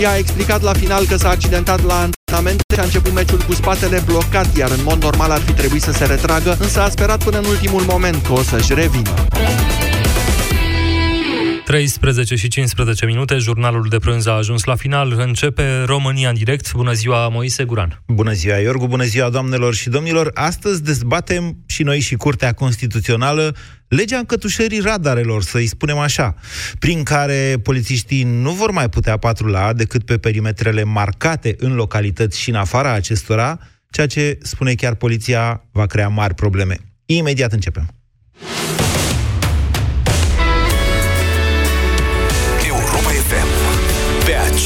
Ea a explicat la final că s-a accidentat la antrenament și a început meciul cu spatele blocat, iar în mod normal ar fi trebuit să se retragă, însă a sperat până în ultimul moment că o să-și revină. 13 și 15 minute, jurnalul de prânz a ajuns la final. Începe România în direct. Bună ziua, Moise Guran. Bună ziua, Iorgu, bună ziua, doamnelor și domnilor. Astăzi dezbatem și noi și Curtea Constituțională legea încătușării radarelor, să-i spunem așa, prin care polițiștii nu vor mai putea patrula decât pe perimetrele marcate în localități și în afara acestora, ceea ce, spune chiar poliția, va crea mari probleme. Imediat începem.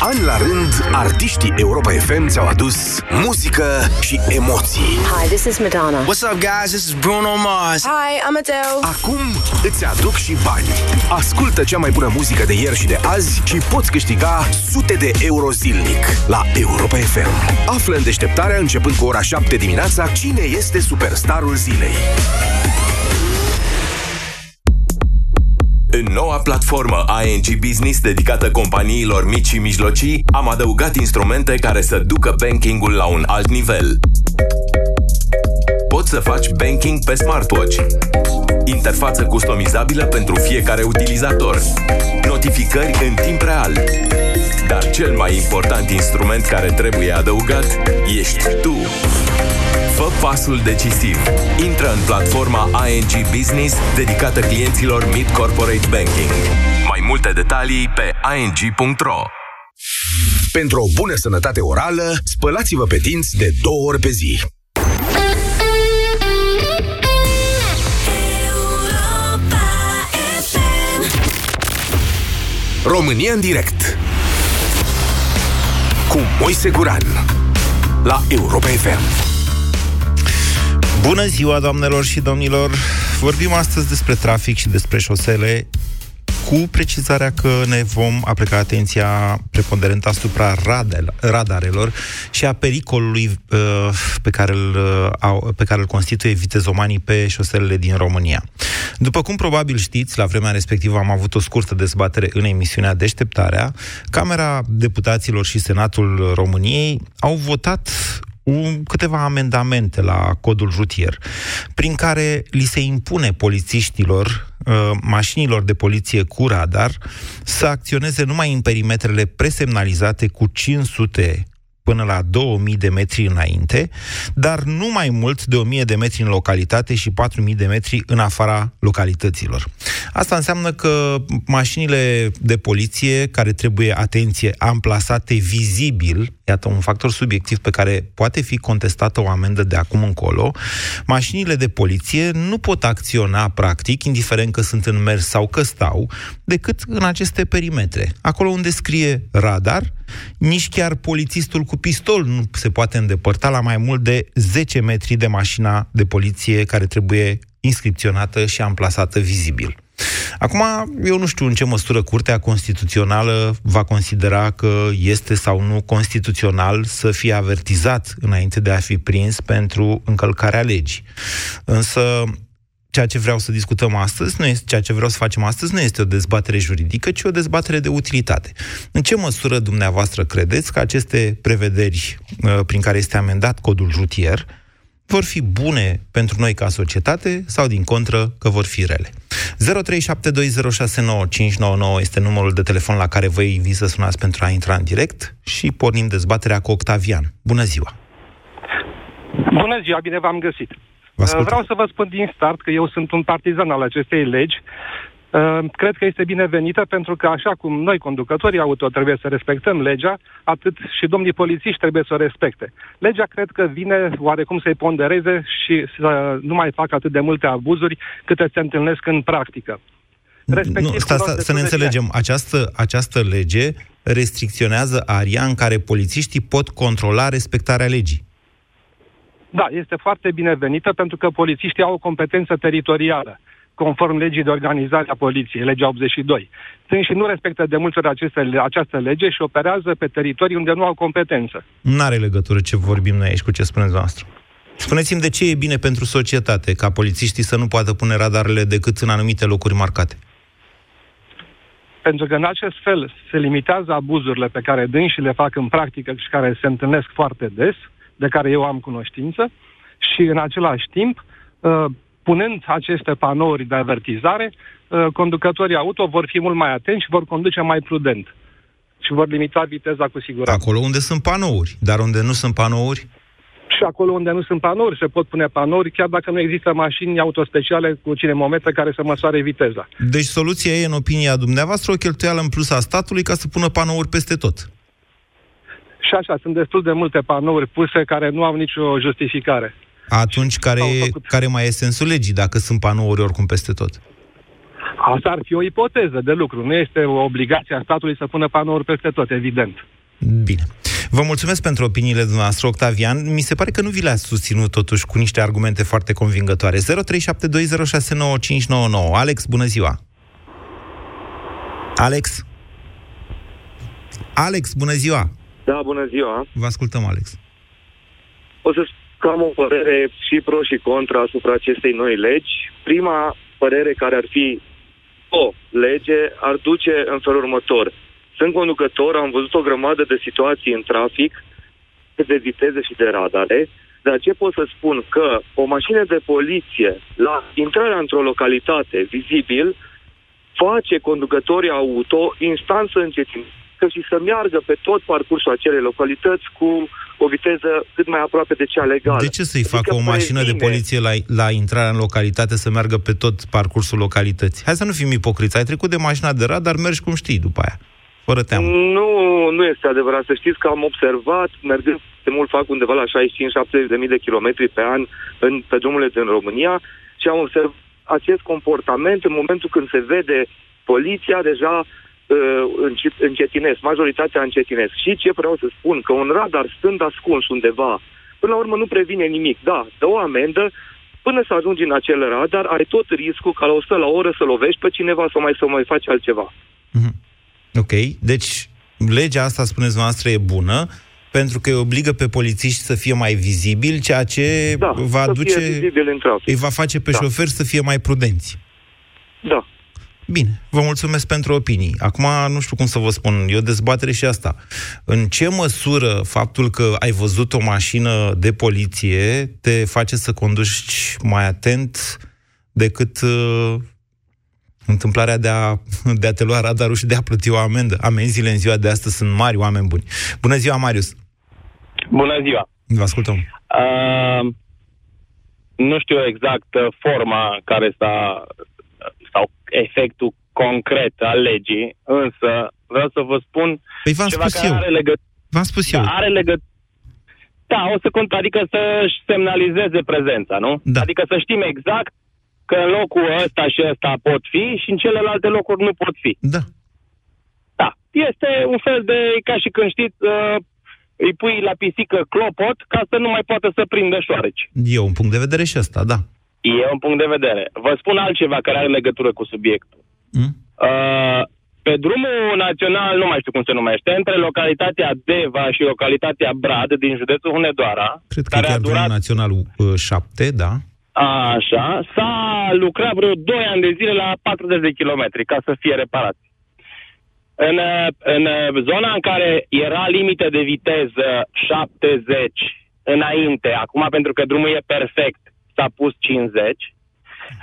An la rând, artiștii Europa FM ți-au adus muzică și emoții. Hi, this is Madonna. What's up, guys? This is Bruno Mars. Hi, I'm Adele. Acum îți aduc și bani. Ascultă cea mai bună muzică de ieri și de azi și poți câștiga sute de euro zilnic la Europa FM. Află în deșteptarea începând cu ora 7 dimineața cine este superstarul zilei. În noua platformă ING Business dedicată companiilor mici și mijlocii, am adăugat instrumente care să ducă bankingul la un alt nivel. Poți să faci banking pe smartwatch. Interfață customizabilă pentru fiecare utilizator. Notificări în timp real. Dar cel mai important instrument care trebuie adăugat ești tu. Fă pasul decisiv. Intră în platforma ING Business dedicată clienților Mid Corporate Banking. Mai multe detalii pe ing.ro Pentru o bună sănătate orală, spălați-vă pe dinți de două ori pe zi. România în direct cu Moise Guran la Europa FM. Bună ziua, doamnelor și domnilor! Vorbim astăzi despre trafic și despre șosele, cu precizarea că ne vom aplica atenția preponderentă asupra radarelor și a pericolului uh, pe, care îl, uh, pe care îl constituie vitezomanii pe șoselele din România. După cum probabil știți, la vremea respectivă am avut o scurtă dezbatere în emisiunea Deșteptarea, Camera Deputaților și Senatul României au votat un, câteva amendamente la codul rutier, prin care li se impune polițiștilor, uh, mașinilor de poliție cu radar, să acționeze numai în perimetrele presemnalizate cu 500 până la 2000 de metri înainte, dar nu mai mult de 1000 de metri în localitate și 4000 de metri în afara localităților. Asta înseamnă că mașinile de poliție, care trebuie, atenție, amplasate vizibil, iată un factor subiectiv pe care poate fi contestată o amendă de acum încolo, mașinile de poliție nu pot acționa practic, indiferent că sunt în mers sau că stau, decât în aceste perimetre. Acolo unde scrie radar, nici chiar polițistul cu pistol nu se poate îndepărta la mai mult de 10 metri de mașina de poliție care trebuie inscripționată și amplasată vizibil. Acum, eu nu știu în ce măsură Curtea Constituțională va considera că este sau nu constituțional să fie avertizat înainte de a fi prins pentru încălcarea legii. Însă, ceea ce vreau să discutăm astăzi, nu este, ceea ce vreau să facem astăzi nu este o dezbatere juridică, ci o dezbatere de utilitate. În ce măsură dumneavoastră credeți că aceste prevederi uh, prin care este amendat codul rutier vor fi bune pentru noi ca societate sau, din contră, că vor fi rele? 0372069599 este numărul de telefon la care vă invit să sunați pentru a intra în direct și pornim dezbaterea cu Octavian. Bună ziua! Bună ziua, bine v-am găsit! Vreau să vă spun din start că eu sunt un partizan al acestei legi. Uh, cred că este binevenită pentru că așa cum noi, conducătorii auto, trebuie să respectăm legea, atât și domnii polițiști trebuie să o respecte. Legea cred că vine oarecum să-i pondereze și să nu mai facă atât de multe abuzuri câte se întâlnesc în practică. Respectiv, nu, sta, sta, să ne înțelegem. Această, această lege restricționează aria în care polițiștii pot controla respectarea legii. Da, este foarte binevenită pentru că polițiștii au o competență teritorială conform legii de organizare a poliției, legea 82. Sunt și nu respectă de multe ori aceste, această lege și operează pe teritorii unde nu au competență. Nu are legătură ce vorbim noi aici cu ce spuneți noastră. Spuneți-mi de ce e bine pentru societate ca polițiștii să nu poată pune radarele decât în anumite locuri marcate? Pentru că în acest fel se limitează abuzurile pe care dânsii le fac în practică și care se întâlnesc foarte des, de care eu am cunoștință, și în același timp, uh, punând aceste panouri de avertizare, uh, conducătorii auto vor fi mult mai atenți și vor conduce mai prudent și vor limita viteza cu siguranță. Acolo unde sunt panouri, dar unde nu sunt panouri? Și acolo unde nu sunt panouri, se pot pune panouri, chiar dacă nu există mașini autospeciale cu cinemometre care să măsoare viteza. Deci soluția e, în opinia dumneavoastră, o cheltuială în plus a statului ca să pună panouri peste tot. Și așa, sunt destul de multe panouri puse care nu au nicio justificare. Atunci, care, care mai e sensul legii, dacă sunt panouri oricum peste tot? Asta ar fi o ipoteză de lucru. Nu este o obligație a statului să pună panouri peste tot, evident. Bine. Vă mulțumesc pentru opiniile dumneavoastră, Octavian. Mi se pare că nu vi le-ați susținut totuși cu niște argumente foarte convingătoare. 0372069599. Alex, bună ziua! Alex? Alex, bună ziua! Da, bună ziua! Vă ascultăm, Alex. O să am o părere și pro și contra asupra acestei noi legi. Prima părere care ar fi o lege ar duce în felul următor. Sunt conducător, am văzut o grămadă de situații în trafic, de viteze și de radare, dar ce pot să spun? Că o mașină de poliție, la intrarea într-o localitate vizibil, face conducătorii auto instanță încetinită și să meargă pe tot parcursul acelei localități cu o viteză cât mai aproape de cea legală. De ce să-i adică facă o mașină previne... de poliție la, la intrarea în localitate să meargă pe tot parcursul localității? Hai să nu fim ipocriți. Ai trecut de mașina de radar, mergi cum știi după aia. Fără teamă. Nu, nu este adevărat. Să știți că am observat, mergând de mult fac undeva la 65-70 de mii de kilometri pe an în, pe drumurile din România și am observat acest comportament în momentul când se vede poliția deja uh, încetinesc, majoritatea încetinesc. Și ce vreau să spun? Că un radar stând ascuns undeva, până la urmă nu previne nimic. Da, dă o amendă, până să ajungi în acel radar, ai tot riscul ca la 100 la oră să lovești pe cineva sau mai să mai faci altceva. Mm-hmm. Ok, deci legea asta, spuneți noastră, e bună, pentru că îi obligă pe polițiști să fie mai vizibili, ceea ce da, va duce, îi va face pe da. șoferi să fie mai prudenți. Da. Bine, vă mulțumesc pentru opinii. Acum, nu știu cum să vă spun, e o dezbatere și asta. În ce măsură faptul că ai văzut o mașină de poliție te face să conduci mai atent decât uh, întâmplarea de a, de a te lua radarul și de a plăti o amendă? Amenziile în ziua de astăzi sunt mari, oameni buni. Bună ziua, Marius! Bună ziua! Vă ascultăm. Uh, nu știu exact uh, forma care s-a sau efectul concret al legii, însă vreau să vă spun păi v-am ceva spus care eu. are legătură. V-am spus eu. Da, are legătură. Da, o să cont, adică să-și semnalizeze prezența, nu? Da. Adică să știm exact că în locul ăsta și ăsta pot fi și în celelalte locuri nu pot fi. Da. Da. Este un fel de, ca și când știți, uh, îi pui la pisică clopot ca să nu mai poată să prindă șoareci. E un punct de vedere și ăsta, da. E un punct de vedere. Vă spun altceva care are legătură cu subiectul. Mm? Uh, pe drumul național, nu mai știu cum se numește, între localitatea Deva și localitatea Brad din județul Hunedoara, Cred că care chiar a durat... drumul național uh, 7, da. Așa, s-a lucrat vreo 2 ani de zile la 40 de kilometri ca să fie reparat. În, în zona în care era limită de viteză 70 înainte, acum pentru că drumul e perfect, s-a pus 50.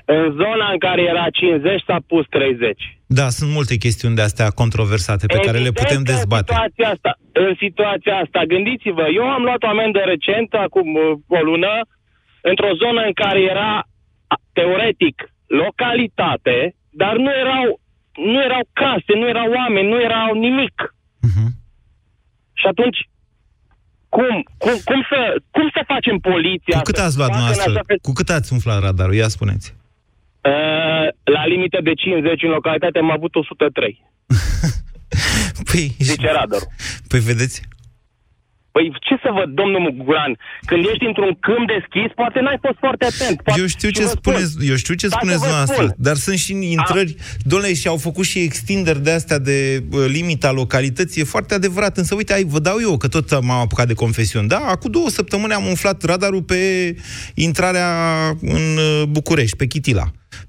În zona în care era 50 s-a pus 30. Da, sunt multe chestiuni de astea controversate pe Evident care le putem dezbate. În situația, asta, în situația asta, gândiți-vă, eu am luat o amendă recent, acum uh, o lună, într-o zonă în care era teoretic localitate, dar nu erau, nu erau case, nu erau oameni, nu erau nimic. Uh-huh. Și atunci cum? Cum, cum, să, cum să facem poliția? Cu cât ați luat noastră? Fel... Cu cât ați umflat radarul? Ia spuneți. Uh, la limită de 50 în localitate am avut 103. păi... Zice radarul. Păi vedeți? Păi ce să văd, domnul Muguran? Când ești într-un câmp deschis, poate n-ai fost foarte atent. Poate eu știu ce spuneți, spun. eu știu ce da, spuneți noastră, dar sunt și intrări, domnule, și au făcut și extinderi de astea de uh, limita localității, e foarte adevărat, însă uite, ai, vă dau eu, că tot m-am apucat de confesiuni, da, acum două săptămâni am umflat radarul pe intrarea în uh, București, pe Chitila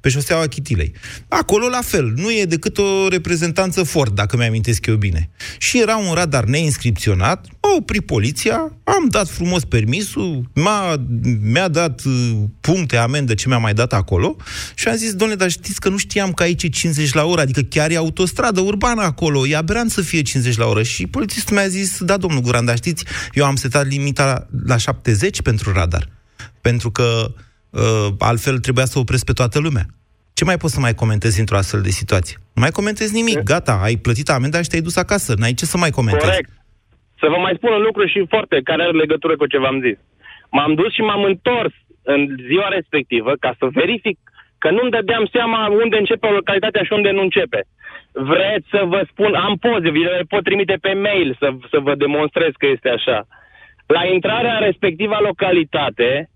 pe șoseaua Chitilei. Acolo, la fel, nu e decât o reprezentanță Ford, dacă mi-amintesc eu bine. Și era un radar neinscripționat, a oprit poliția, am dat frumos permisul, m-a, mi-a dat uh, puncte, amendă ce mi-a mai dat acolo și am zis, domnule, dar știți că nu știam că aici e 50 la oră, adică chiar e autostradă urbană acolo, e aberant să fie 50 la oră. Și polițistul mi-a zis, da, domnul Guran, dar știți, eu am setat limita la, la 70 pentru radar. Pentru că uh, altfel trebuia să opresc pe toată lumea. Ce mai poți să mai comentezi într-o astfel de situație? Nu mai comentezi nimic, gata, ai plătit amenda și te-ai dus acasă, n-ai ce să mai comentezi. Corect. Să vă mai spun un lucru și foarte, care are legătură cu ce v-am zis. M-am dus și m-am întors în ziua respectivă ca să verific că nu-mi dădeam seama unde începe o localitate și unde nu începe. Vreți să vă spun, am poze, vi le pot trimite pe mail să, să vă demonstrez că este așa. La intrarea în respectiva localitate,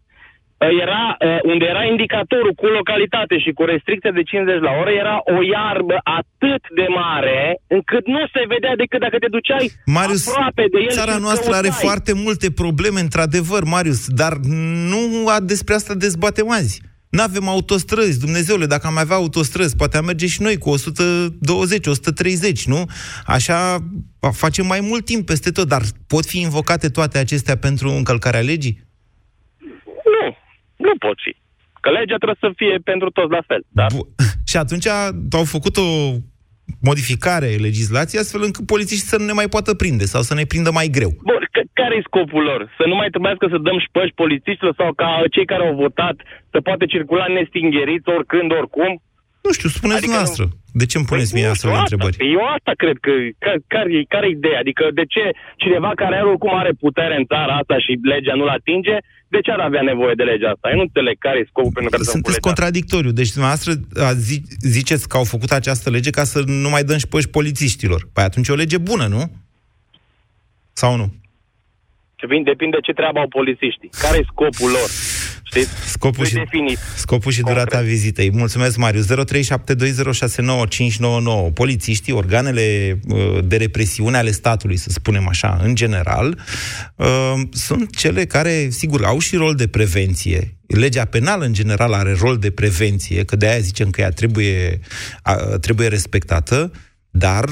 era, unde era indicatorul cu localitate și cu restricție de 50 la oră, era o iarbă atât de mare încât nu se vedea decât dacă te duceai Marius, aproape de el. Țara noastră are foarte multe probleme, într-adevăr, Marius, dar nu a despre asta dezbatem azi. Nu avem autostrăzi, Dumnezeule, dacă am avea autostrăzi, poate am merge și noi cu 120, 130, nu? Așa facem mai mult timp peste tot, dar pot fi invocate toate acestea pentru încălcarea legii? Nu pot fi. Că legea trebuie să fie pentru toți la fel. Dar... Și atunci au făcut o modificare legislației astfel încât polițiștii să nu ne mai poată prinde sau să ne prindă mai greu. Bun, care e scopul lor? Să nu mai trebuiască să dăm șpăși polițiștilor sau ca cei care au votat să poată circula nestingeriți oricând, oricum? Nu știu, spuneți adică noastră. De ce îmi puneți păi, mie astfel de întrebări? Eu asta cred că... Care, care e ideea? Adică de ce cineva care are oricum are putere în țara asta și legea nu-l atinge, de ce ar avea nevoie de legea asta? Eu nu înțeleg care e scopul pentru care Sunteți contradictoriu. Deci dumneavoastră zi, ziceți că au făcut această lege ca să nu mai dăm și polițiștilor. Păi atunci e o lege bună, nu? Sau nu? Depinde ce treabă au polițiștii. Care e scopul lor? Știți? Scopul și, definit. scopul și durata concret. vizitei. Mulțumesc, Marius. 0372069599. Polițiștii, organele uh, de represiune ale statului, să spunem așa, în general, uh, sunt cele care, sigur, au și rol de prevenție. Legea penală, în general, are rol de prevenție, că de aia zicem că ea trebuie, trebuie respectată, dar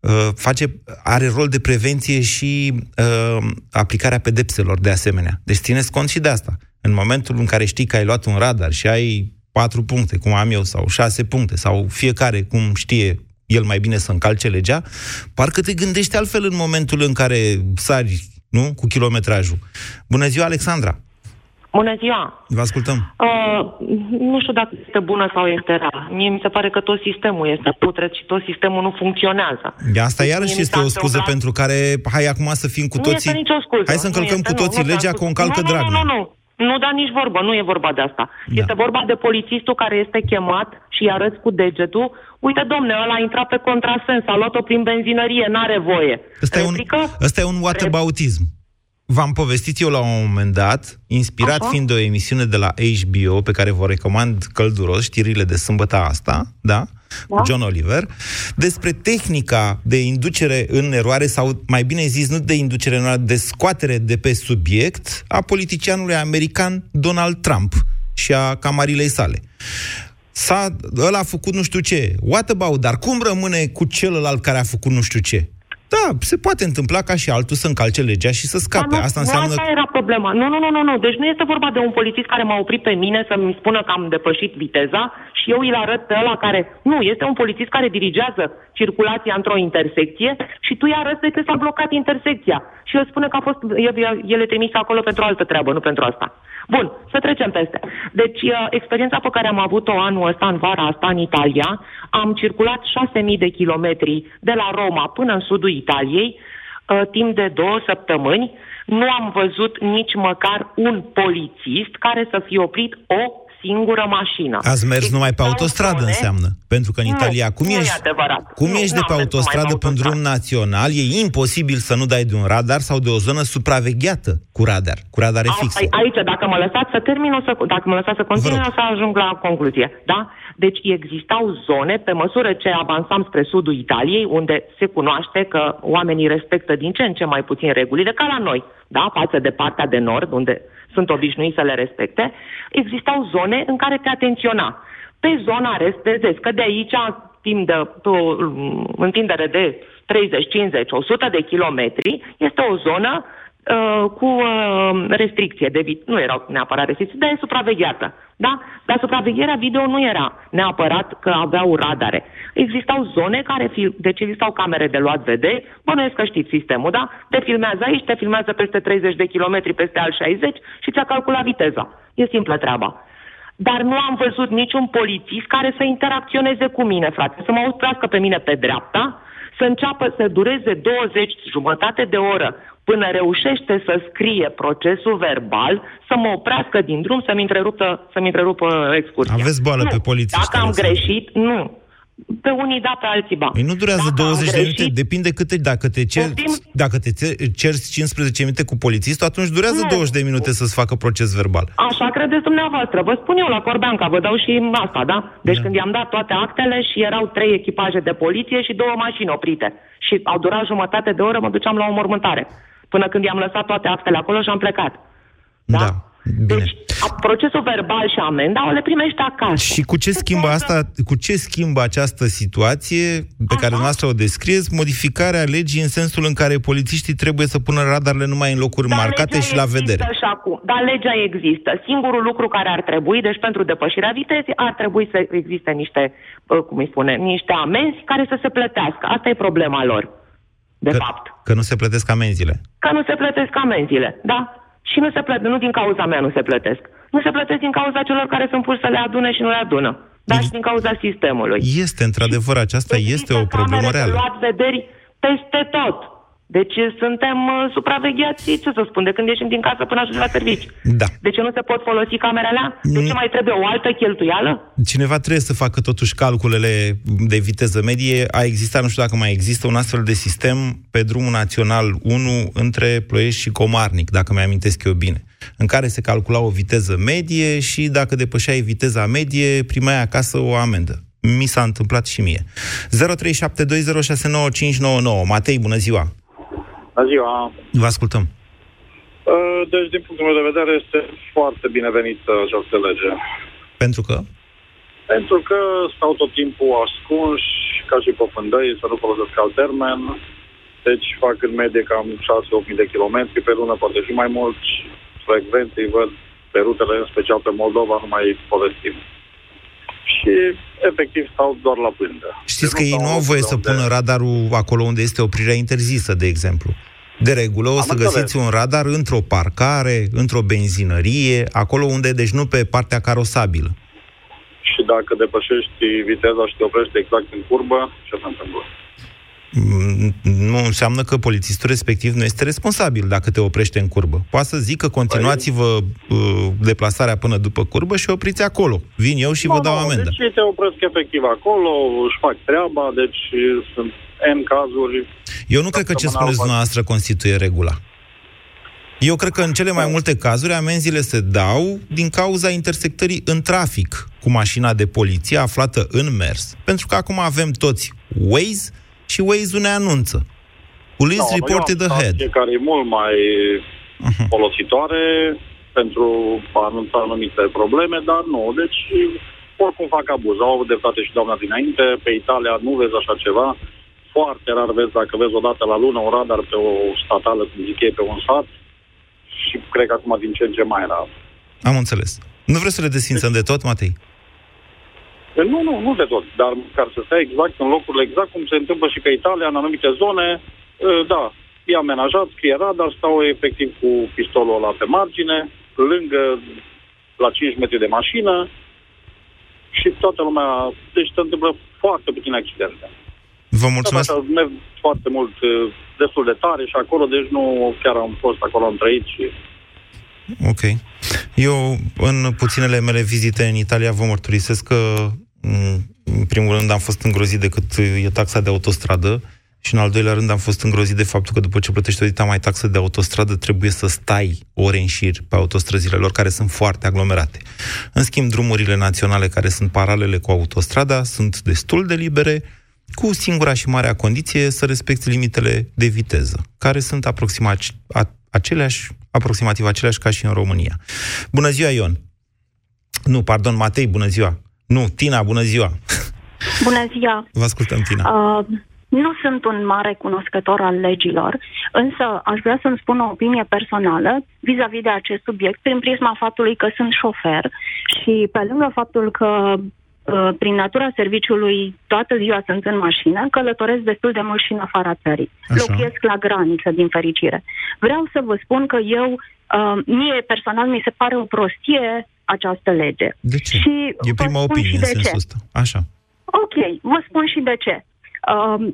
uh, face, are rol de prevenție și uh, aplicarea pedepselor de asemenea. Deci țineți cont și de asta. În momentul în care știi că ai luat un radar și ai patru puncte, cum am eu, sau șase puncte, sau fiecare cum știe el mai bine să încalce legea, parcă te gândești altfel în momentul în care sari, nu? Cu kilometrajul. Bună ziua, Alexandra! Bună ziua! Vă ascultăm. Uh, nu știu dacă este bună sau este rea. Mie mi se pare că tot sistemul este putred și tot sistemul nu funcționează. De asta iarăși este o scuză întâmplat... pentru care, hai acum să fim cu toții... Nu este nicio scuză. Hai să încălcăm este, cu toții nu, legea nu, cu o încalcă nu, drag. Nu, nu, nu. Nu, dar nici vorbă, nu e vorba de asta. Da. Este vorba de polițistul care este chemat și îi arăți cu degetul. Uite, domne, ăla a intrat pe contrasens, a luat-o prin benzinărie, n-are voie. Ăsta e un, ăsta e un whataboutism. V-am povestit eu la un moment dat, inspirat Așa? fiind de o emisiune de la HBO, pe care vă recomand călduros, știrile de sâmbătă asta, da? Da? John Oliver, despre tehnica de inducere în eroare, sau mai bine zis, nu de inducere în eroare, de scoatere de pe subiect a politicianului american Donald Trump și a camarilei sale. S-a, ăla a făcut nu știu ce. What about? Dar cum rămâne cu celălalt care a făcut nu știu ce? Da, se poate întâmpla ca și altul să încalce legea și să scape. nu, asta înseamnă... Asta era problema. Nu, nu, nu, nu, nu. Deci nu este vorba de un polițist care m-a oprit pe mine să-mi spună că am depășit viteza și eu îl arăt pe ăla care... Nu, este un polițist care dirigează circulația într-o intersecție și tu îi arăți de ce s-a blocat intersecția. Și el spune că a fost... El e trimis acolo pentru altă treabă, nu pentru asta. Bun, să trecem peste. Deci, experiența pe care am avut-o anul ăsta, în vara asta, în Italia, am circulat 6.000 de kilometri de la Roma până în sudul Italiei, uh, timp de două săptămâni, nu am văzut nici măcar un polițist care să fie oprit o singură mașină. Ați mers Existau numai pe autostradă, zone- înseamnă. Pentru că în Nu, Italia, cum nu e ești, adevărat. cum Nu, ești de n-am pe mers autostradă numai pe pe un drum național, e imposibil să nu dai de un radar sau de o zonă supravegheată cu radar, cu radare A- fixe. ai- Aici, dacă mă lăsați să termin, o să, dacă mă lăsați să continui, Vă o să ajung la concluzie. Da? Deci existau zone, pe măsură ce avansam spre sudul Italiei, unde se cunoaște că oamenii respectă din ce în ce mai puțin regulile, ca la noi, da? față de partea de nord, unde sunt obișnuiți să le respecte, existau zone în care te atenționa. Pe zona rest, vezi că de aici, timp de pe o mm, întindere de 30, 50, 100 de kilometri, este o zonă uh, cu uh, restricție de vid- nu erau neapărat restricții, dar e supravegheată. Da? Dar supravegherea video nu era neapărat că aveau radare. Existau zone care, fil- deci existau camere de luat vederi, bănuiesc că știți sistemul, da? Te filmează aici, te filmează peste 30 de kilometri, peste al 60 și ți-a calculat viteza. E simplă treaba. Dar nu am văzut niciun polițist care să interacționeze cu mine, frate, să mă oprească pe mine pe dreapta, să înceapă să dureze 20 jumătate de oră până reușește să scrie procesul verbal, să mă oprească din drum, să-mi întrerupă, să-mi întrerupă excursia. Aveți boală nu. pe polițiști, Dacă am Alexandru. greșit, nu. Pe unii da, pe alții ba. Păi nu durează Dacă am 20 de greșit, minute, depinde câte, dacă te cer, Poftim? dacă te cer- cerți 15 minute cu polițistul, atunci durează Nu. 20 de minute să-ți facă proces verbal. Așa credeți dumneavoastră. Vă spun eu la Corbeanca, vă dau și asta, da? Deci Da. când i-am dat toate actele și erau trei echipaje de poliție și două mașini oprite. Și au durat jumătate de oră, mă duceam la o mormântare. Până când i-am lăsat toate actele acolo și am plecat. Da. Da? Bine. Deci a- procesul verbal și amenda le primești acasă. Și cu ce schimbă asta, cu ce schimbă această situație pe care dumneavoastră o descrieți, modificarea legii în sensul în care polițiștii trebuie să pună radarele numai în locuri Dar marcate legea și la există vedere? Și acum. Dar legea există. Singurul lucru care ar trebui, deci pentru depășirea vitezei, ar trebui să existe niște, uh, cum îi spune, niște amenzi care să se plătească. Asta e problema lor, de Că, fapt. că nu se plătesc amenziile. Că nu se plătesc amenziile, da? Și nu se plătesc, nu din cauza mea nu se plătesc. Nu se plătesc din cauza celor care sunt puși să le adune și nu le adună. Dar și din cauza sistemului. Este, într-adevăr, aceasta este o problemă camere de reală. luat vederi peste tot. Deci suntem uh, supravegheați, ce să spun, de când ieșim din casă până ajungem la servici. Da. De ce nu se pot folosi camerele alea? De ce Mm. mai trebuie o altă cheltuială? Cineva trebuie să facă totuși calculele de viteză medie. A existat, nu știu dacă mai există, un astfel de sistem pe drumul național 1 între Ploiești și Comarnic, dacă mi-amintesc eu bine, în care se calcula o viteză medie și dacă depășeai viteza medie, primeai acasă o amendă. Mi s-a întâmplat și mie. 0372069599. Matei, bună ziua! Bună ziua! Vă ascultăm. Uh, Deci, din punctul meu de vedere, este foarte binevenită această lege. Pentru că? Pentru că stau tot timpul ascunși, ca și pe fândăi, să nu folosesc alt termen. Deci fac în medie cam 6-8 mii de kilometri pe lună, poate și mai mult. Frecvent îi văd pe rutele, în special pe Moldova, nu mai povestim. Și efectiv stau doar la pândă. Știți Deci că ei stau nu în au voie locul să unde- pună radarul acolo unde este oprirea interzisă, de exemplu. De regulă o Am să înțeles. găsiți un radar într-o parcare, într-o benzinărie, acolo unde, deci nu pe partea carosabilă. Și dacă depășești viteza și te oprești exact în curbă, ce se întâmplă? Mm, Nu înseamnă că polițistul respectiv nu este responsabil dacă te oprește în curbă. Poate să zică continuați-vă uh, deplasarea până după curbă și opriți acolo. Vin eu și vă Nu, dau nu, amendă. Deci ei te opresc efectiv acolo, își fac treaba, deci sunt N cazuri. Eu nu cred că ce Săptămânal spuneți fac- dumneavoastră constituie regula. Eu cred că în cele mai multe cazuri amenziile se dau din cauza intersectării în trafic cu mașina de poliție aflată în mers. Pentru că acum avem toți Waze și Waze-ul ne anunță. Police Nu, reported eu am ahead. stație care e mult mai Mhm. folositoare pentru a anunța anumite probleme, dar nu. Deci oricum fac abuz. Au avut dreptate și doamna dinainte. Pe Italia nu vezi așa ceva. Foarte rar vezi, dacă vezi o dată la lună, un radar pe o statală, cum zic ei, pe un sat. Și cred că acum din ce în ce mai rar. Am înțeles. Nu vreți să le desfințăm de tot, Matei? Nu, nu, nu de tot, dar ca să stea exact în locurile exact cum se întâmplă și pe Italia, în anumite zone, uh, da, e amenajat, scrie radar, stau efectiv cu pistolul ăla pe margine, lângă, la 5 metri de mașină și toată lumea, deci se întâmplă foarte puține accidente. Vă mulțumesc. Așa, merg foarte mult, uh, destul de tare și acolo, deci nu chiar am fost acolo, am trăit și Ok. Eu, în puținele mele vizite în Italia, vă mărturisesc că, în primul rând, am fost îngrozit de cât e taxa de autostradă și, în al doilea rând, am fost îngrozit de faptul că după ce plătești o dita mai taxă de autostradă, trebuie să stai ore în șir pe autostrăzile lor, care sunt foarte aglomerate. În schimb, drumurile naționale, care sunt paralele cu autostrada, sunt destul de libere, cu singura și marea condiție să respecti limitele de viteză, care sunt aproximativ aceleași, aproximativ aceleași ca și în România. Bună ziua, Ion! Nu, pardon, Matei, bună ziua! Nu, Tina, bună ziua! Bună ziua! Vă ascultăm, Tina. Uh, nu sunt un mare cunoscător al legilor, însă aș vrea să-mi spun o opinie personală vis-a-vis de acest subiect, prin prisma faptului că sunt șofer și pe lângă faptul că Uh, prin natura serviciului, toată ziua sunt în mașină, călătoresc destul de mult și în afara țării. Așa. Locuiesc la graniță, din fericire. Vreau să vă spun că eu, uh, mie personal, mi se pare o prostie această lege. De ce? Și e prima opinie în sensul ăsta. Așa. Ok, vă spun și de ce. Uh,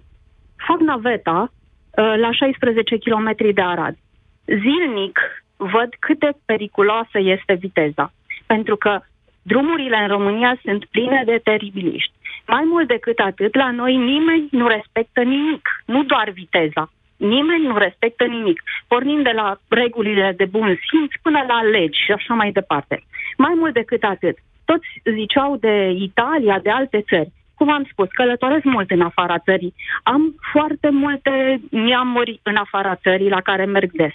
fac naveta uh, la 16 km de Arad. Zilnic văd cât de periculoasă este viteza. Pentru că Drumurile în România sunt pline de teribiliști. Mai mult decât atât, la noi nimeni nu respectă nimic, nu doar viteza. Nimeni nu respectă nimic, pornind de la regulile de bun simț până la legi și așa mai departe. Mai mult decât atât, toți ziceau de Italia, de alte țări. Cum am spus, călătoresc mult în afara țării. Am foarte multe neamuri în afara țării la care merg des.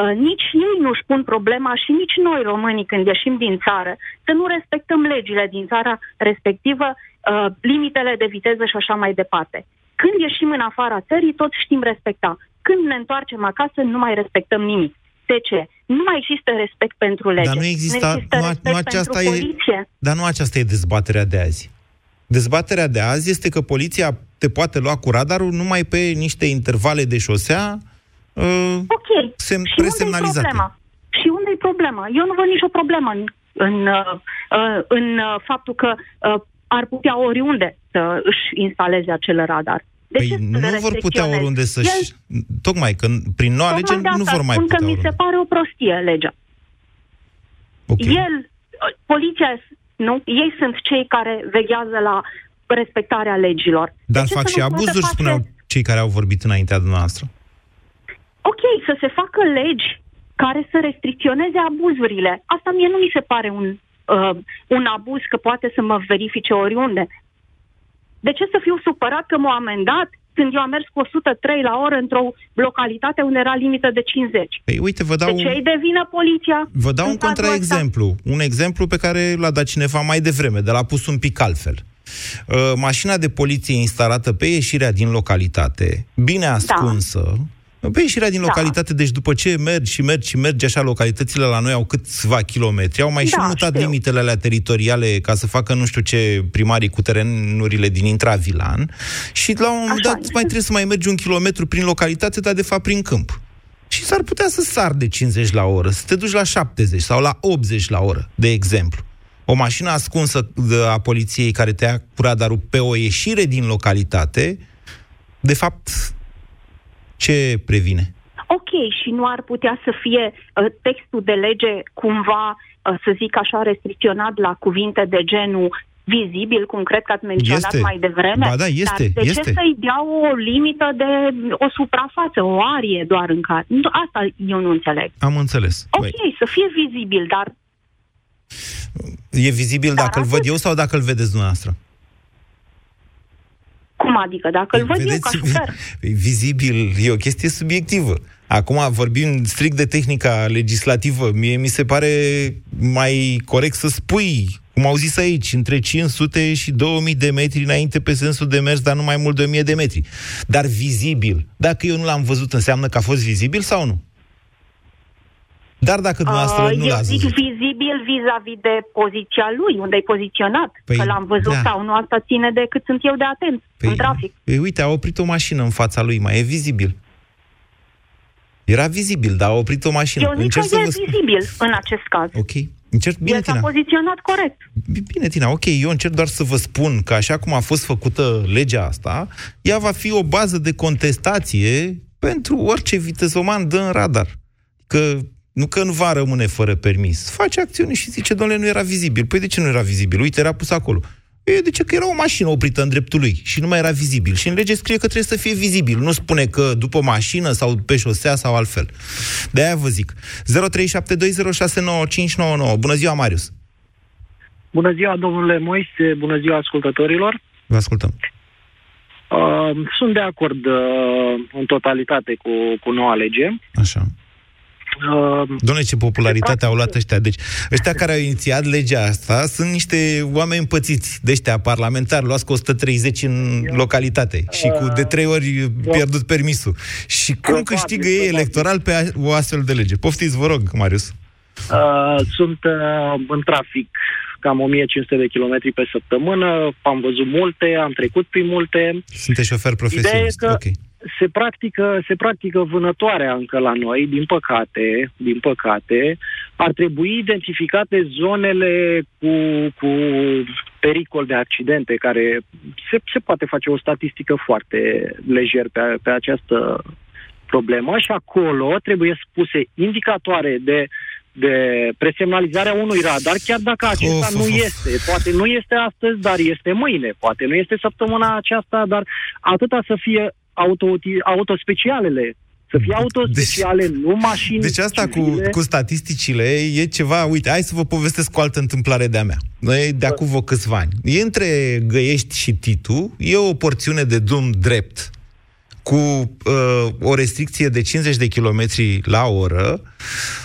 Uh, nici ei nu-și pun problema și nici noi românii când ieșim din țară să nu respectăm legile din țara respectivă, uh, limitele de viteză și așa mai departe. Când ieșim în afara țării, toți știm respecta. Când ne întoarcem acasă, nu mai respectăm nimic. De ce? Nu mai există respect pentru lege. Dar nu există, nu, există nu, nu aceasta e, poliție. Dar nu aceasta e dezbaterea de azi. Dezbaterea de azi este că poliția te poate lua cu radarul numai pe niște intervale de șosea uh, ok. Sem- și presemnalizate. Unde problema? Și unde e problema? Eu nu văd nicio problemă în, în, uh, uh, în uh, faptul că uh, ar putea oriunde să își instaleze acel radar. De păi nu vor putea oriunde să-și... El, tocmai, că prin noua lege nu vor mai putea că oriunde. mi se pare o prostie legea. Okay. El, uh, poliția, nu? Ei sunt cei care veghează la respectarea legilor. Dar fac și abuzuri, spuneau cei care au vorbit înaintea dumneavoastră ok, să se facă legi care să restricționeze abuzurile. Asta mie nu mi se pare un, uh, un abuz că poate să mă verifice oriunde. De ce să fiu supărat că m-au amendat când eu am mers cu 103 la oră într-o localitate unde era limită de 50? Păi uite, vă dau... De ce îi devină poliția? Vă dau un contraexemplu. Un exemplu pe care l-a dat cineva mai devreme, de l-a pus un pic altfel. Uh, mașina de poliție instalată pe ieșirea din localitate, bine da. ascunsă, da pe ieșirea din da. localitate, deci după ce mergi și mergi și mergi așa, localitățile la noi au câțiva kilometri, au mai da, și mutat știu. limitele alea teritoriale ca să facă nu știu ce primarii cu terenurile din intravilan și la un moment dat mai trebuie să mai mergi un kilometru prin localitate, dar de fapt prin câmp. Și s-ar putea să sar de 50 la oră, să te duci la 70 sau la 80 la oră, de exemplu. O mașină ascunsă a poliției care te ia cu radarul pe o ieșire din localitate, de fapt, ce previne? Ok, și nu ar putea să fie uh, textul de lege cumva, uh, să zic așa, restricționat la cuvinte de genul vizibil, cum cred că ați menționat este. mai devreme. Ba da, este, Dar de este. ce să-i dea o limită de o suprafață, o arie doar în care... Asta eu nu înțeleg. Am înțeles. Ok, Băi. să fie vizibil, dar... E vizibil dar dacă îl văd eu sau dacă îl vedeți dumneavoastră? Cum adică? Dacă îl văd Vedeți, eu ca șofer. Vizibil e o chestie subiectivă. Acum vorbim strict de tehnica legislativă. Mie mi se pare mai corect să spui, cum au zis aici, între 500 și 2000 de metri înainte pe sensul de mers, dar nu mai mult de 1000 de metri. Dar vizibil. Dacă eu nu l-am văzut, înseamnă că a fost vizibil sau nu? Dar dacă dumneavoastră uh, nu l-ați zic văzut... vizibil vis-a-vis de poziția lui, unde e poziționat. Păi, că l-am văzut da. sau nu, asta ține de cât sunt eu de atent păi, în trafic. Păi uite, a oprit o mașină în fața lui, mai e vizibil. Era vizibil, dar a oprit o mașină. Eu zic Încerc că e vă... vizibil în acest caz. Ok. Încerc, bine, El s-a poziționat corect. Bine, Tina, ok, eu încerc doar să vă spun că așa cum a fost făcută legea asta, ea va fi o bază de contestație pentru orice vitezoman dă în radar. Că Nu că nu va rămâne fără permis. Face acțiune și zice, domnule, nu era vizibil. Păi de ce nu era vizibil? Uite, era pus acolo. E, de ce? Că era o mașină oprită în dreptul lui și nu mai era vizibil. Și în lege scrie că trebuie să fie vizibil. Nu spune că după mașină sau pe șosea sau altfel. De-aia vă zic. 0372069599. Bună ziua, Marius! Bună ziua, domnule Moise, bună ziua ascultătorilor. Vă ascultăm. Uh, sunt de acord uh, în totalitate cu, cu noua lege. Așa. Uh, Doamne, ce popularitate au luat ăștia. Deci, ăștia care au inițiat legea asta sunt niște oameni împățiți de ăștia parlamentari, luați cu 130 în localitate și cu de trei ori pierdut permisul. Și cum câștigă ei electoral pe o astfel de lege? Poftiți, vă rog, Marius. Uh, sunt uh, în trafic cam 1500 de kilometri pe săptămână, am văzut multe, am trecut prin multe. Sunteți șofer profesionist, Ideea e că okay. Se, practică, se practică vânătoarea încă la noi, din păcate, din păcate. Ar trebui identificate zonele cu, cu pericol de accidente, care se, se poate face o statistică foarte lejer pe, pe această problemă și acolo trebuie spuse indicatoare de de presemnalizarea unui radar, chiar dacă acesta of, nu of, este. Poate nu este astăzi, dar este mâine. Poate nu este săptămâna aceasta, dar atâta să fie auto, autospecialele să fie autospeciale, deci, nu mașini Deci asta cu, cu statisticile e ceva... Uite, hai să vă povestesc o altă întâmplare de-a mea. Noi de acum vă câțiva ani. E între Găiești și Titu, e o porțiune de drum drept cu uh, o restricție de 50 de km la oră, Uh,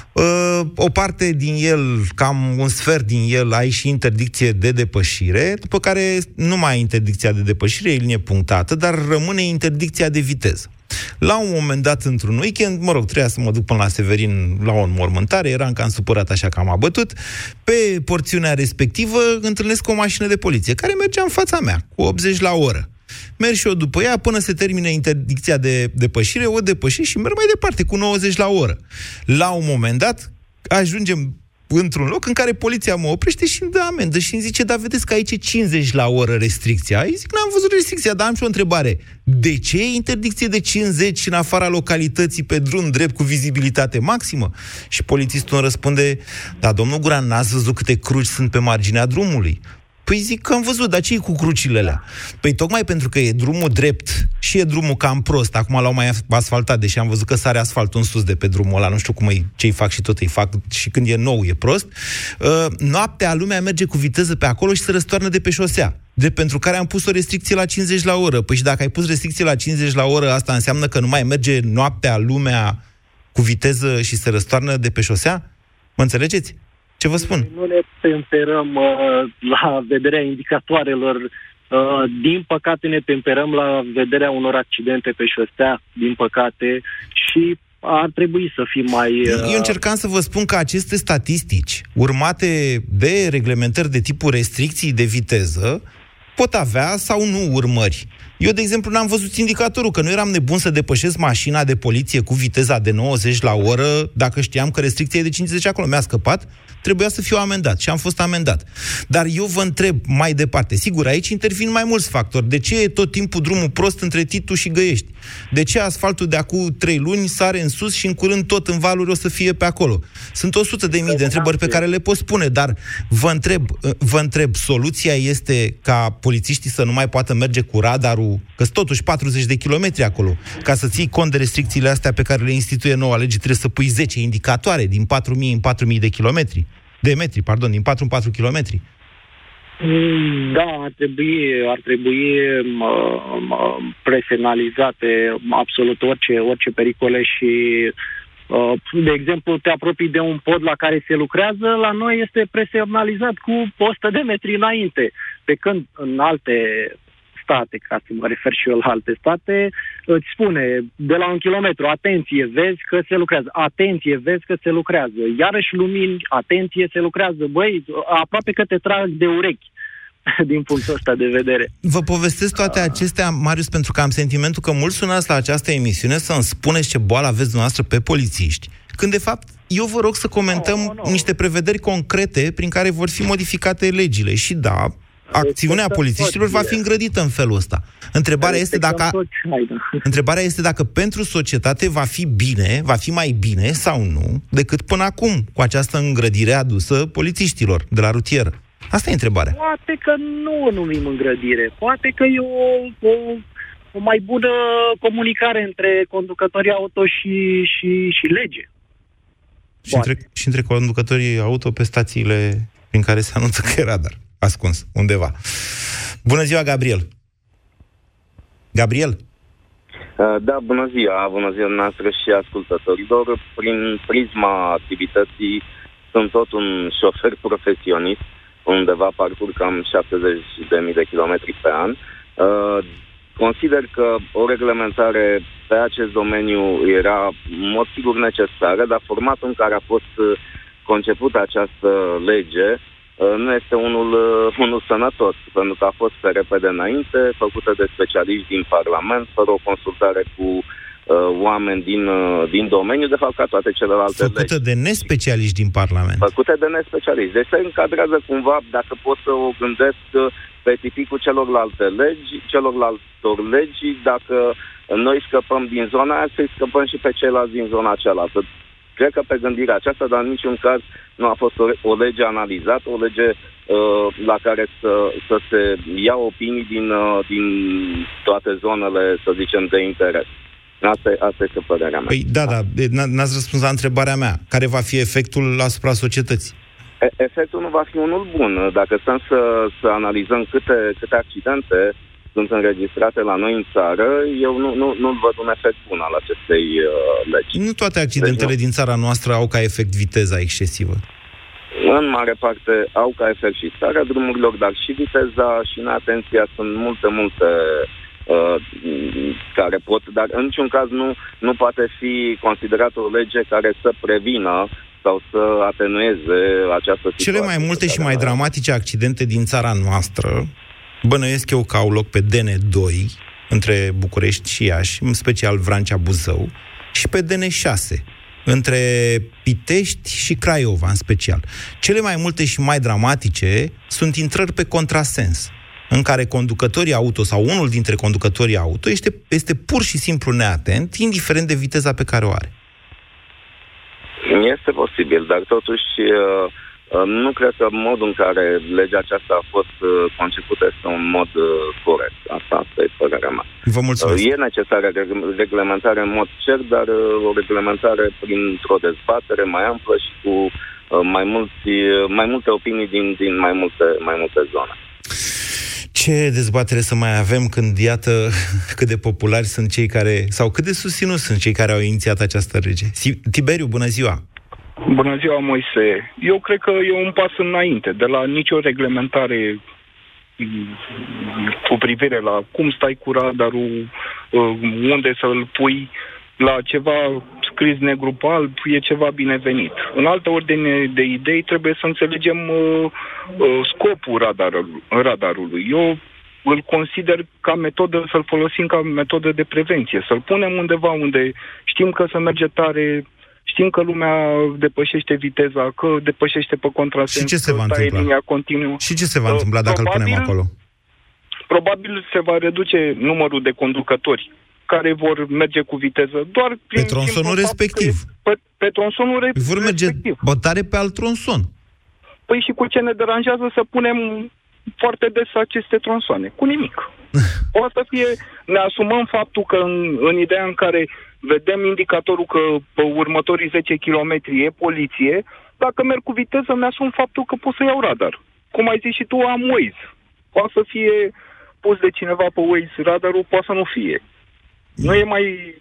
o parte din el, cam un sfert din el, ai și interdicție de depășire, după care nu mai ai interdicția de depășire, e linie punctată, dar rămâne interdicția de viteză. La un moment dat, într-un weekend, mă rog, trebuia să mă duc până la Severin la o înmormântare, eram cam supărat așa că am abătut, pe porțiunea respectivă întâlnesc o mașină de poliție, care mergea în fața mea, cu 80 la oră. Merg și eu după ea până se termine interdicția de depășire, o depășesc și merg mai departe cu 90 la oră. La un moment dat ajungem într-un loc în care poliția mă oprește și îmi dă amendă și îmi zice, da, vedeți că aici e 50 la oră restricția. Îi zic, n-am văzut restricția, dar am și o întrebare. De ce e interdicție de 50 în afara localității pe drum drept cu vizibilitate maximă? Și polițistul îmi răspunde, da, domnul Guran, n-ați văzut câte cruci sunt pe marginea drumului? Păi zic că am văzut, dar ce cu crucile alea? Păi tocmai pentru că e drumul drept și e drumul cam prost. Acum l-au mai asfaltat, deși am văzut că sare asfaltul în sus de pe drumul ăla. Nu știu cum ce-i fac și tot îi fac. Și când e nou, e prost. Uh, noaptea lumea merge cu viteză pe acolo și se răstoarnă de pe șosea. De pentru care am pus o restricție la 50 la oră. Păi și dacă ai pus restricție la 50 la oră, asta înseamnă că nu mai merge noaptea lumea cu viteză și se răstoarnă de pe șosea? Mă înțelegeți? Ce vă spun? Nu ne temperăm uh, la vederea indicatoarelor. Uh, din păcate ne temperăm la vederea unor accidente pe șosea, din păcate, și ar trebui să fim mai... Uh... Eu încercam să vă spun că aceste statistici, urmate de reglementări de tipul restricții de viteză, pot avea sau nu urmări. Eu, de exemplu, n-am văzut indicatorul, că nu eram nebun să depășesc mașina de poliție cu viteza de 90 la oră, dacă știam că restricția e de 50 acolo. Mi-a scăpat, trebuia să fiu amendat și am fost amendat. Dar eu vă întreb mai departe, sigur, aici intervin mai mulți factori. De ce e tot timpul drumul prost între Titu și Găiești? De ce asfaltul de acum trei luni sare în sus și în curând tot în valuri o să fie pe acolo? Sunt 100 de mii de întrebări pe care le pot spune, dar vă întreb, vă întreb, soluția este ca polițiștii să nu mai poată merge cu radarul, că sunt totuși 40 de kilometri acolo, ca să ții cont de restricțiile astea pe care le instituie noua lege, trebuie să pui 10 indicatoare din 4.000 în 4.000 de kilometri de metri, pardon, din 4 în 4 kilometri. Da, ar trebui, ar trebui presemnalizate absolut orice, orice pericole și uh, de exemplu, te apropii de un pod la care se lucrează, la noi este presemnalizat cu 100 de metri înainte. Pe când în alte state, ca să mă refer și eu la alte state, îți spune de la un kilometru, atenție, vezi că se lucrează, atenție, vezi că se lucrează, iarăși lumini, atenție, se lucrează, băi, aproape că te trag de urechi din punctul ăsta de vedere. Vă povestesc toate acestea, Marius, pentru că am sentimentul că mulți sunați la această emisiune să-mi spuneți ce boală aveți dumneavoastră pe polițiști, când de fapt eu vă rog să comentăm no, no, no. niște prevederi concrete prin care vor fi modificate legile. Și da, acțiunea polițiștilor va fi îngrădită în felul ăsta. Întrebarea este dacă întrebarea este dacă pentru societate va fi bine, va fi mai bine sau nu decât până acum cu această îngrădire adusă polițiștilor de la rutieră. Asta e întrebarea. Poate că nu o numim îngrădire. Poate că e o, o, o mai bună comunicare între conducătorii auto și, și, și lege. Și între, și între conducătorii auto pe stațiile prin care se anunță că e radar ascuns undeva. Bună ziua, Gabriel! Gabriel? Uh, da, bună ziua, bună ziua noastră și ascultătorilor. Prin prisma activității sunt tot un șofer profesionist, undeva parcurg cam 70.000 de kilometri pe an. Uh, consider că o reglementare pe acest domeniu era în mod sigur necesară, dar formatul în care a fost uh, concepută această lege uh, nu este unul, uh, unul sănătos, pentru că a fost pe repede înainte, făcută de specialiști din Parlament, fără o consultare cu oameni din, din domeniu, de fapt ca toate celelalte Făcută legi. de nespecialiști din Parlament. Făcute de nespecialiști. Deci se încadrează cumva, dacă pot să o gândesc, specificul celorlalte legi, celorlaltor legi, dacă noi scăpăm din zona aia, să-i scăpăm și pe ceilalți din zona cealaltă. Cred că pe gândirea aceasta, dar în niciun caz nu a fost o, o lege analizată, o lege uh, la care să, să se ia opinii din, uh, din toate zonele, să zicem, de interes. Asta, asta este părerea mea. Păi da, da, n-ați răspuns la întrebarea mea. Care va fi efectul asupra societății? Efectul nu va fi unul bun. Dacă stăm să, să analizăm câte, câte accidente sunt înregistrate la noi în țară, eu nu, nu, nu văd un efect bun al acestei uh, legi. Nu toate accidentele deci, din țara noastră au ca efect viteza excesivă. În mare parte au ca efect și starea drumurilor, dar și viteza și neatenția sunt multe, multe uh, care pot, dar în niciun caz nu, nu poate fi considerată o lege care să prevină sau să atenueze această situație. Cele mai multe și mai dramatice accidente din țara noastră, bănuiesc eu că au loc pe DN2, între București și Iași, în special Vrancea-Buzău, și pe DN6, între Pitești și Craiova, în special. Cele mai multe și mai dramatice sunt intrări pe contrasens, în care conducătorii auto sau unul dintre conducătorii auto este, este pur și simplu neatent, indiferent de viteza pe care o are. Este posibil, dar totuși uh, uh, nu cred că modul în care legea aceasta a fost uh, concepută este un mod corect. Asta, asta e părerea mea. Vă mulțumesc. E necesară reglementare în mod cert, dar o reglementare printr-o dezbatere mai amplă și cu mai, mulți, mai multe opinii din, din mai, multe, mai multe zone. Ce dezbatere să mai avem când, iată, cât de populari sunt cei care, sau cât de susținut sunt cei care au inițiat această lege? Tiberiu, bună ziua! Bună ziua, Moise. Eu cred că e un pas înainte, de la nicio reglementare cu privire la cum stai cu radarul, uh, unde să-l pui, la ceva scris negru pe alb, e ceva binevenit. În altă ordine de idei, trebuie să înțelegem uh, uh, scopul radarul, radarului. Eu îl consider ca metodă, să-l folosim ca metodă de prevenție, să-l punem undeva unde știm că se merge tare, știm că lumea depășește viteza, că depășește pe contrasens, și ce se va întâmpla? linia continuă. Și ce se va întâmpla dacă probabil, îl punem acolo? Probabil se va reduce numărul de conducători care vor merge cu viteză doar prin pe tronsonul respectiv. Pe, pe tronsonul re- vor merge respectiv. bătare pe alt tronson. Păi și cu ce ne deranjează să punem foarte des aceste tronsoane? Cu nimic. o să fie, ne asumăm faptul că în, în ideea în care vedem indicatorul că pe următorii 10 km e poliție, dacă merg cu viteză, mi-asum faptul că pot să iau radar. Cum ai zis și tu, am Waze. Poate să fie pus de cineva pe Waze radarul, poate să nu fie. Nu e mai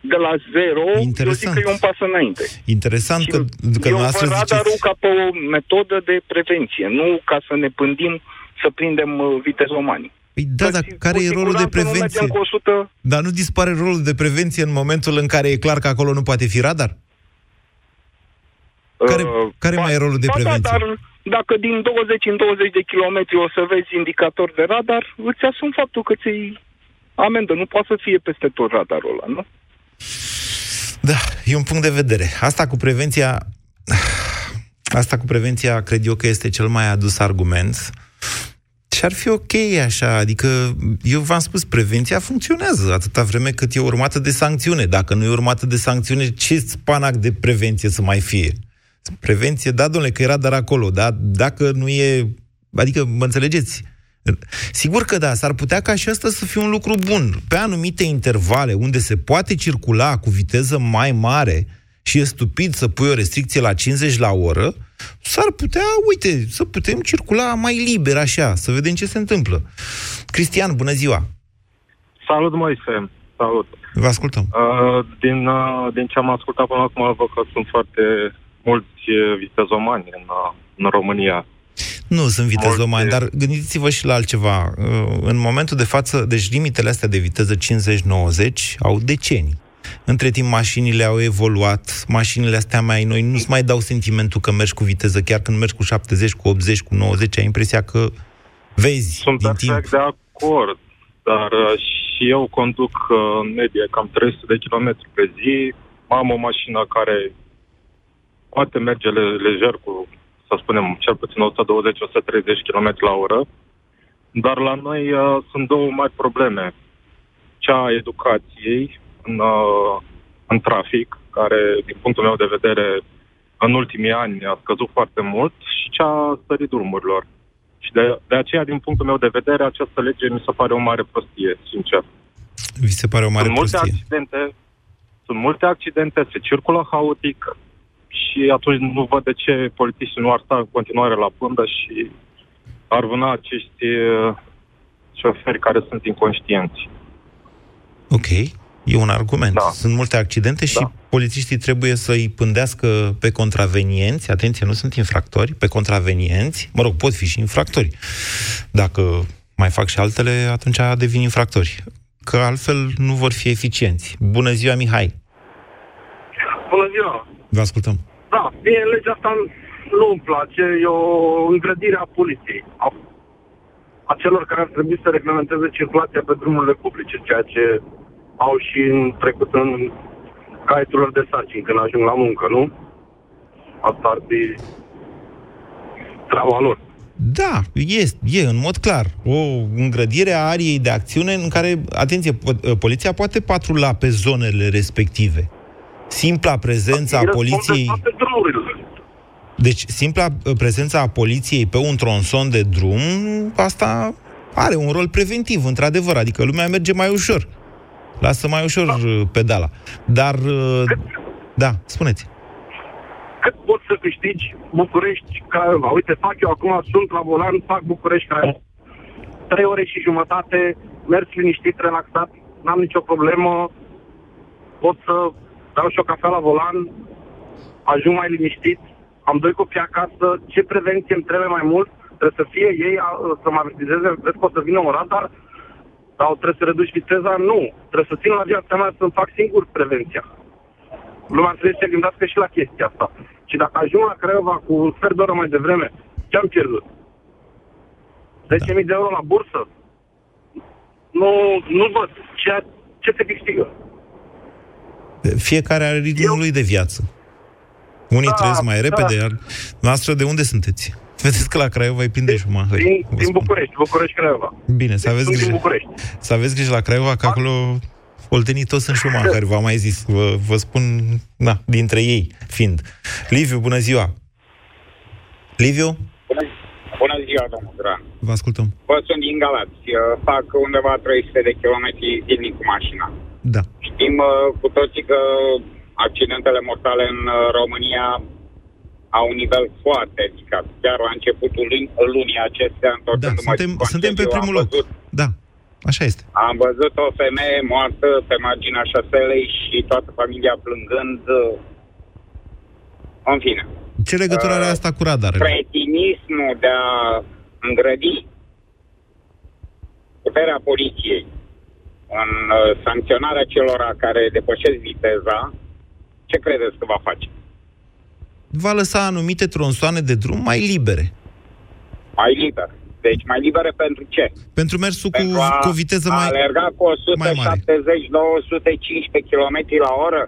de la zero, Interesant. eu zic că e un pas înainte. Interesant că, că eu văd radarul ca pe o metodă de prevenție, nu ca să ne pândim să prindem uh, vitezomanii. Păi da, dar care e rolul de prevenție? Nu 100... Dar nu dispare rolul de prevenție în momentul în care e clar că acolo nu poate fi radar? Care, uh, care ba, mai e rolul de ba, da, prevenție? Da, dar dacă din 20 în 20 de kilometri o să vezi indicator de radar, îți asum faptul că ți amendă. Nu poate să fie peste tot radarul ăla, nu? Da, e un punct de vedere. Asta cu prevenția... Asta cu prevenția cred eu că este cel mai adus argument Și ar fi ok așa, adică eu v-am spus, prevenția funcționează atâta vreme cât e urmată de sancțiune. Dacă nu e urmată de sancțiune, ce spanac de prevenție să mai fie? Prevenție, da, domnule, că era dar acolo, da? Dacă nu e... Adică, mă înțelegeți? Sigur că da, s-ar putea ca și asta să fie un lucru bun. Pe anumite intervale unde se poate circula cu viteză mai mare și e stupid să pui o restricție la 50 la oră, s-ar putea, uite, să putem circula mai liber așa, să vedem ce se întâmplă. Cristian, bună ziua! Salut, Moise! Salut! Vă ascultăm. Uh, din, uh, din ce am ascultat până acum, văd că sunt foarte mulți uh, vitezomanți în, uh, în România. Nu sunt vitezomani, dar gândiți-vă și la altceva. Uh, în momentul de față, deci limitele astea de viteză 50-90 au decenii. Între timp, mașinile au evoluat, mașinile astea mai noi nu-ți mai dau sentimentul că mergi cu viteză, chiar când mergi cu 70, cu 80, cu 90, ai impresia că vezi Sunt din perfect timp. de acord, dar uh, și eu conduc uh, în medie cam 300 de km pe zi. Am o mașină care poate merge le- lejer cu, să spunem, cel puțin 120-130 km la oră. Dar la noi uh, sunt două mari probleme. Cea a educației în, uh, în trafic, care, din punctul meu de vedere, în ultimii ani a scăzut foarte mult, și cea a stării drumurilor. Și de, de aceea, din punctul meu de vedere, această lege mi se pare o mare prostie, sincer. Vi se pare o mare sunt multe prostie. accidente, sunt multe accidente, se circulă haotic și atunci nu văd de ce polițiștii nu ar sta în continuare la pândă și ar vâna acești uh, șoferi care sunt inconștienți. Ok, e un argument. Da. Sunt multe accidente și da. polițiștii trebuie să-i pândească pe contravenienți, atenție, nu sunt infractori, pe contravenienți, mă rog, pot fi și infractori. Dacă mai fac și altele, atunci devin infractori. Că altfel nu vor fi eficienți. Bună ziua, Mihai! Bună ziua! Vă ascultăm. Da, mie legea asta nu îmi place, e o îngrădire a poliției. A, a celor care ar trebui să reglementeze circulația pe drumurile publice, ceea ce au și în trecut în caietul lor de sarcini când ajung la muncă, nu? Asta ar fi treaba lor. Da, e, e în mod clar. O îngrădire a ariei de acțiune în care, atenție, po- poliția poate patrula pe zonele respective. Simpla prezența a poliției... Toate drumurile. Deci, simpla uh, prezența a poliției pe un tronson de drum, asta are un rol preventiv, într-adevăr, adică lumea merge mai ușor. Lasă mai ușor da. pedala. Dar, uh, da, spuneți. Cât poți să câștigi București Craiova? Uite, fac eu acum, sunt la volan, fac București Craiova. Trei ore și jumătate, mers liniștit, relaxat, n-am nicio problemă, pot să dau și o cafea la volan, ajung mai liniștit, am doi copii acasă, ce prevenție îmi trebuie mai mult? Trebuie să fie ei a, să mă avertizeze, vezi că o să vină un radar, sau trebuie să reduci viteza? Nu. Trebuie să țin la viața mea să-mi fac singur prevenția. Lumea trebuie să se gândească și la chestia asta. Și dacă ajung la Craiova cu un sfert de oră mai devreme, ce am pierdut? 10.000 de euro la bursă? Nu, nu văd. Ce, ce se câștigă? Fiecare are ritmul lui de viață. Unii da, trăiesc mai repede, da. iar noastră de unde sunteți? Vedeți că la Craiova îi prinde șumahări. Din, din București, București, Craiova. Bine, să aveți Sunt din grijă. București. Să aveți grijă la Craiova, că acolo oltenii toți sunt șumahări, v-am mai zis. Vă, vă spun, na, dintre ei fiind. Liviu, bună ziua! Liviu, Bună ziua, domnul Duran. vă ascultăm. Vă sunt din Galați. Uh, Fac undeva 300 de kilometri zilnic cu mașina. Da. Știm uh, cu toții că accidentele mortale în uh, România au un nivel foarte ridicat. Chiar la începutul luni- lunii acestea, Da, întorcându-mă suntem, din suntem pe concediu, primul am loc. văzut, Da, așa este. am văzut o femeie moartă pe marginea șoselei și toată familia plângând. uh, În fine. Ce legătură are asta cu radarele? Cretinismul de a îngrădi puterea poliției în uh, sancționarea celor care depășesc viteza, ce credeți că va face? Va lăsa anumite tronsoane de drum mai libere. Mai liber. Deci mai libere pentru ce? Pentru mersul cu, Pentru a, cu o viteză a mai... alerga cu mai mare. 170-215 km la oră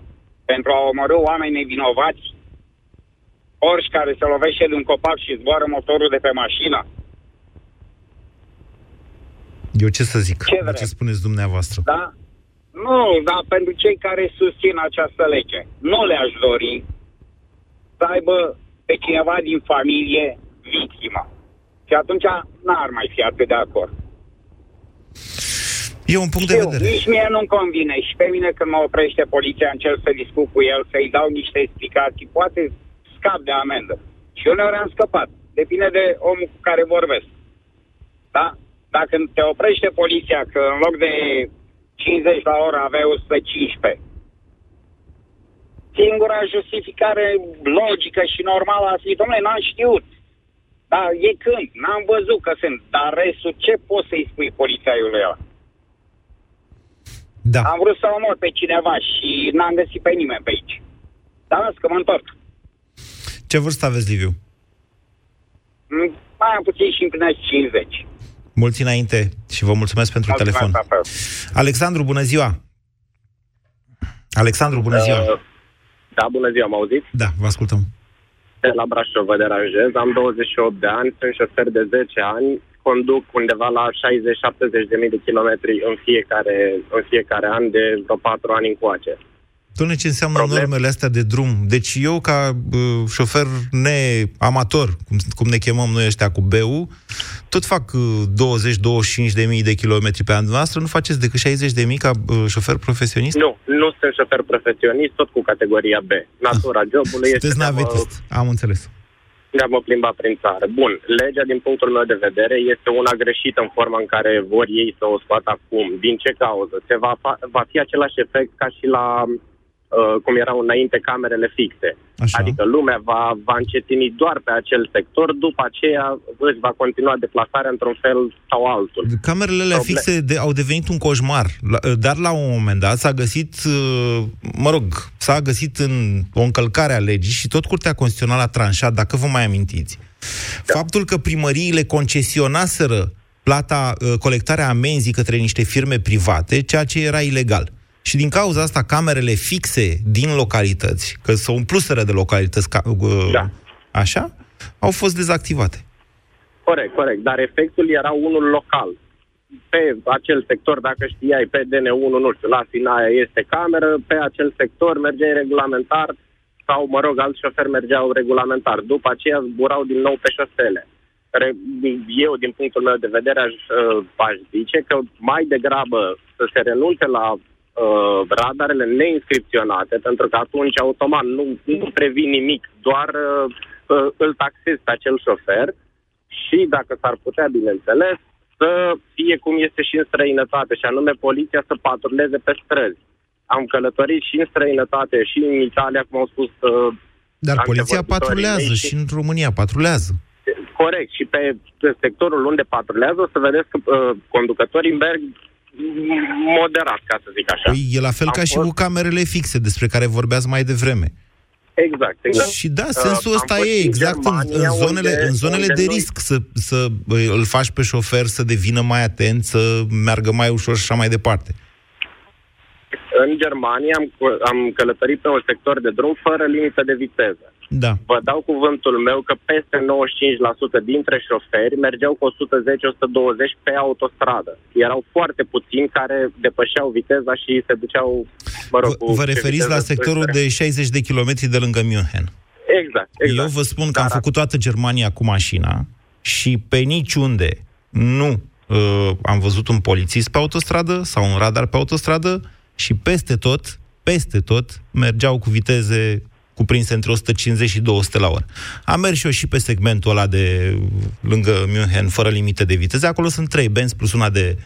pentru a omorâ oameni nevinovați? Orși care se lovește de un copac și zboară motorul de pe mașină? Eu ce să zic? Ce, ce spuneți dumneavoastră? Da? Nu, dar pentru cei care susțin această lege, nu le-aș dori să aibă pe cineva din familie victima. Și atunci n-ar mai fi atât de acord. E un punct de Eu, vedere. Nici mie nu-mi convine și pe mine când mă oprește poliția încerc să discut cu el, să-i dau niște explicații, poate scap de amendă. Și uneori am scăpat. Depinde de omul cu care vorbesc. Da? Dacă te oprește poliția că în loc de 50 la oră aveai 115, singura justificare logică și normală a fi, domnule, n-am știut. Da, e când, n-am văzut că sunt. Dar restul, ce poți să-i spui polițaiului ăla? Da. Am vrut să omor pe cineva și n-am găsit pe nimeni pe aici. Dar las că mă întorc. Ce vârstă aveți, Liviu? Mm, Mai am puțin și împlinesc 50. Mulți înainte și vă mulțumesc pentru Mulțumesc, telefon. papa. Alexandru, bună ziua! Alexandru, bună ziua! Uh, Da, bună ziua, mă auziți? Da, vă ascultăm. De la Brașov vă deranjez. Am 28 de ani, sunt șofer de 10 ani, conduc undeva la 60-70 de mii de kilometri în fiecare, în fiecare an de vreo 4 ani încoace. Doamne, ce înseamnă Problem. normele astea de drum? Deci eu, ca uh, șofer neamator, cum, cum ne chemăm noi ăștia cu BU, tot fac uh, 20-25 de mii de kilometri pe an. Noastră nu faceți decât 60 de mii ca uh, șofer profesionist? Nu, nu sunt șofer profesionist, tot cu categoria B. Natura jobului este Sunteți de a mă- navetist, am înțeles. de a mă plimba prin țară. Bun, legea din punctul meu de vedere este una greșită în forma în care vor ei să o scoată acum. Din ce cauză? Se va, fa- va fi același efect ca și la uh, cum erau înainte camerele fixe. Așa. Adică lumea va, va încetini doar pe acel sector, după aceea își va continua deplasarea într-un fel sau altul. Camerele alea Proble- fixe de, au devenit un coșmar, La- dar la un moment dat s-a găsit, uh, mă rog, s-a găsit în o încălcare a legii și tot Curtea Constituțională a tranșat, dacă vă mai amintiți, faptul că primăriile concesionaseră plata, uh, colectarea amenzii către niște firme private, ceea ce era ilegal. Și din cauza asta, camerele fixe din localități, că s-au umpluseră de localități, ca, uh, Da. așa, au fost dezactivate. Corect, corect, dar efectul era unul local. Pe acel sector, dacă știai, pe DN1, nu știu, la Sinaia este cameră, pe acel sector mergeai regulamentar sau, mă rog, alți șoferi mergeau regulamentar. După aceea zburau din nou pe șosele. Re- Eu, din punctul meu de vedere, aș, uh, aș zice că mai degrabă să se renunțe la uh, radarele neinscripționate, pentru că atunci automat nu, nu previn nimic, doar uh, uh, îl taxezi pe acel șofer și, dacă s-ar putea, bineînțeles, să fie cum este și în străinătate, și anume poliția să patruleze pe străzi. Am călătorit și în străinătate, și în Italia, cum au spus uh, Dar poliția antevorbitorii patrulează mei, și în România patrulează. Corect. Și pe, pe sectorul unde patrulează o să vedeți că uh, conducătorii merg moderat, ca să zic așa. Păi e la fel Am ca și fost- cu camerele fixe despre care vorbeați mai devreme. Exact, exact. Și da, sensul Uh, ăsta am fost e în exact în, Germania, în zonele, unde- în zonele unde de noi- risc să, să bă, îl faci pe șofer să devină mai atent, să meargă mai ușor și așa mai departe. În Germania am, cu- am călătorit pe un sector de drum fără limită de viteză. Da. Vă dau cuvântul meu că peste 95% dintre șoferi mergeau cu 110-120 pe autostradă. Erau foarte puțini care depășeau viteza și se duceau, mă rog, cu Vă pe referiți la viteză sectorul extremă. de 60 de kilometri de lângă München. Exact, exact. Eu vă spun că am făcut toată Germania cu mașina și pe niciunde nu uh, am văzut un polițist pe autostradă sau un radar pe autostradă și peste tot, peste tot, mergeau cu viteze cuprinse între 150 și 200 la oră. Am mers și eu și pe segmentul ăla de lângă München, fără limite de viteză. Acolo sunt trei benzi plus una de...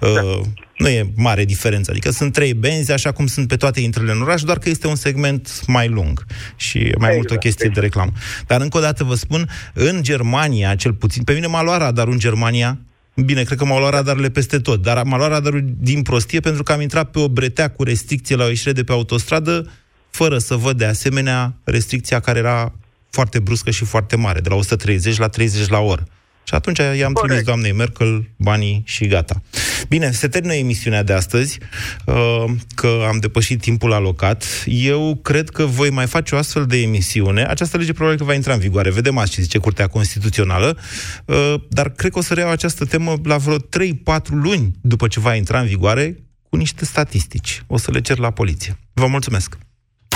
Uh, da. Nu e mare diferență, adică sunt trei benzi, așa cum sunt pe toate intrările în oraș, doar că este un segment mai lung și mai exact, mult o chestie exact. de reclamă. Dar încă o dată vă spun, în Germania, cel puțin, pe mine m-a luat radarul în Germania, Bine, cred că m-au luat radarele peste tot, dar m-a luat radarul din prostie pentru că am intrat pe o bretea cu restricție la o ieșire de pe autostradă, fără să văd de asemenea restricția care era foarte bruscă și foarte mare, de la 130 la 30 la oră. Și atunci i-am Corect. trimis doamnei Merkel banii și gata. Bine, se termină emisiunea de astăzi, uh, că am depășit timpul alocat. Eu cred că voi mai face o astfel de emisiune. Această lege probabil că va intra în vigoare. Vedem azi ce zice Curtea Constituțională, uh, dar cred că o să reiau această temă la vreo 3-4 luni după ce va intra în vigoare, cu niște statistici. O să le cer la poliție. Vă mulțumesc!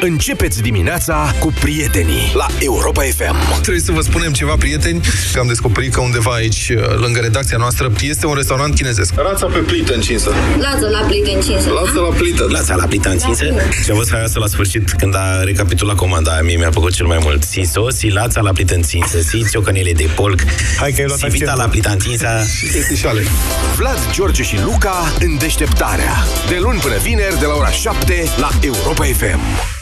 Începeți dimineața cu prietenii la Europa FM. Trebuie să vă spunem ceva, prieteni, că am descoperit că undeva aici, lângă redacția noastră, este un restaurant chinezesc. Rața pe plită încinsă. Lața la plită încinsă. Lața la plită. Lața la plită încinsă. Și a fost haioasă la sfârșit când a recapitulat comanda aia, mie mi-a plăcut cel mai mult. Si sos, si lața la plită încinsă, si ciocanele de polc, Hai că ai luat si vita la plită încinsă. Și Vlad, George și Luca în deșteptarea. De luni până vineri, de la ora 7 la Europa FM.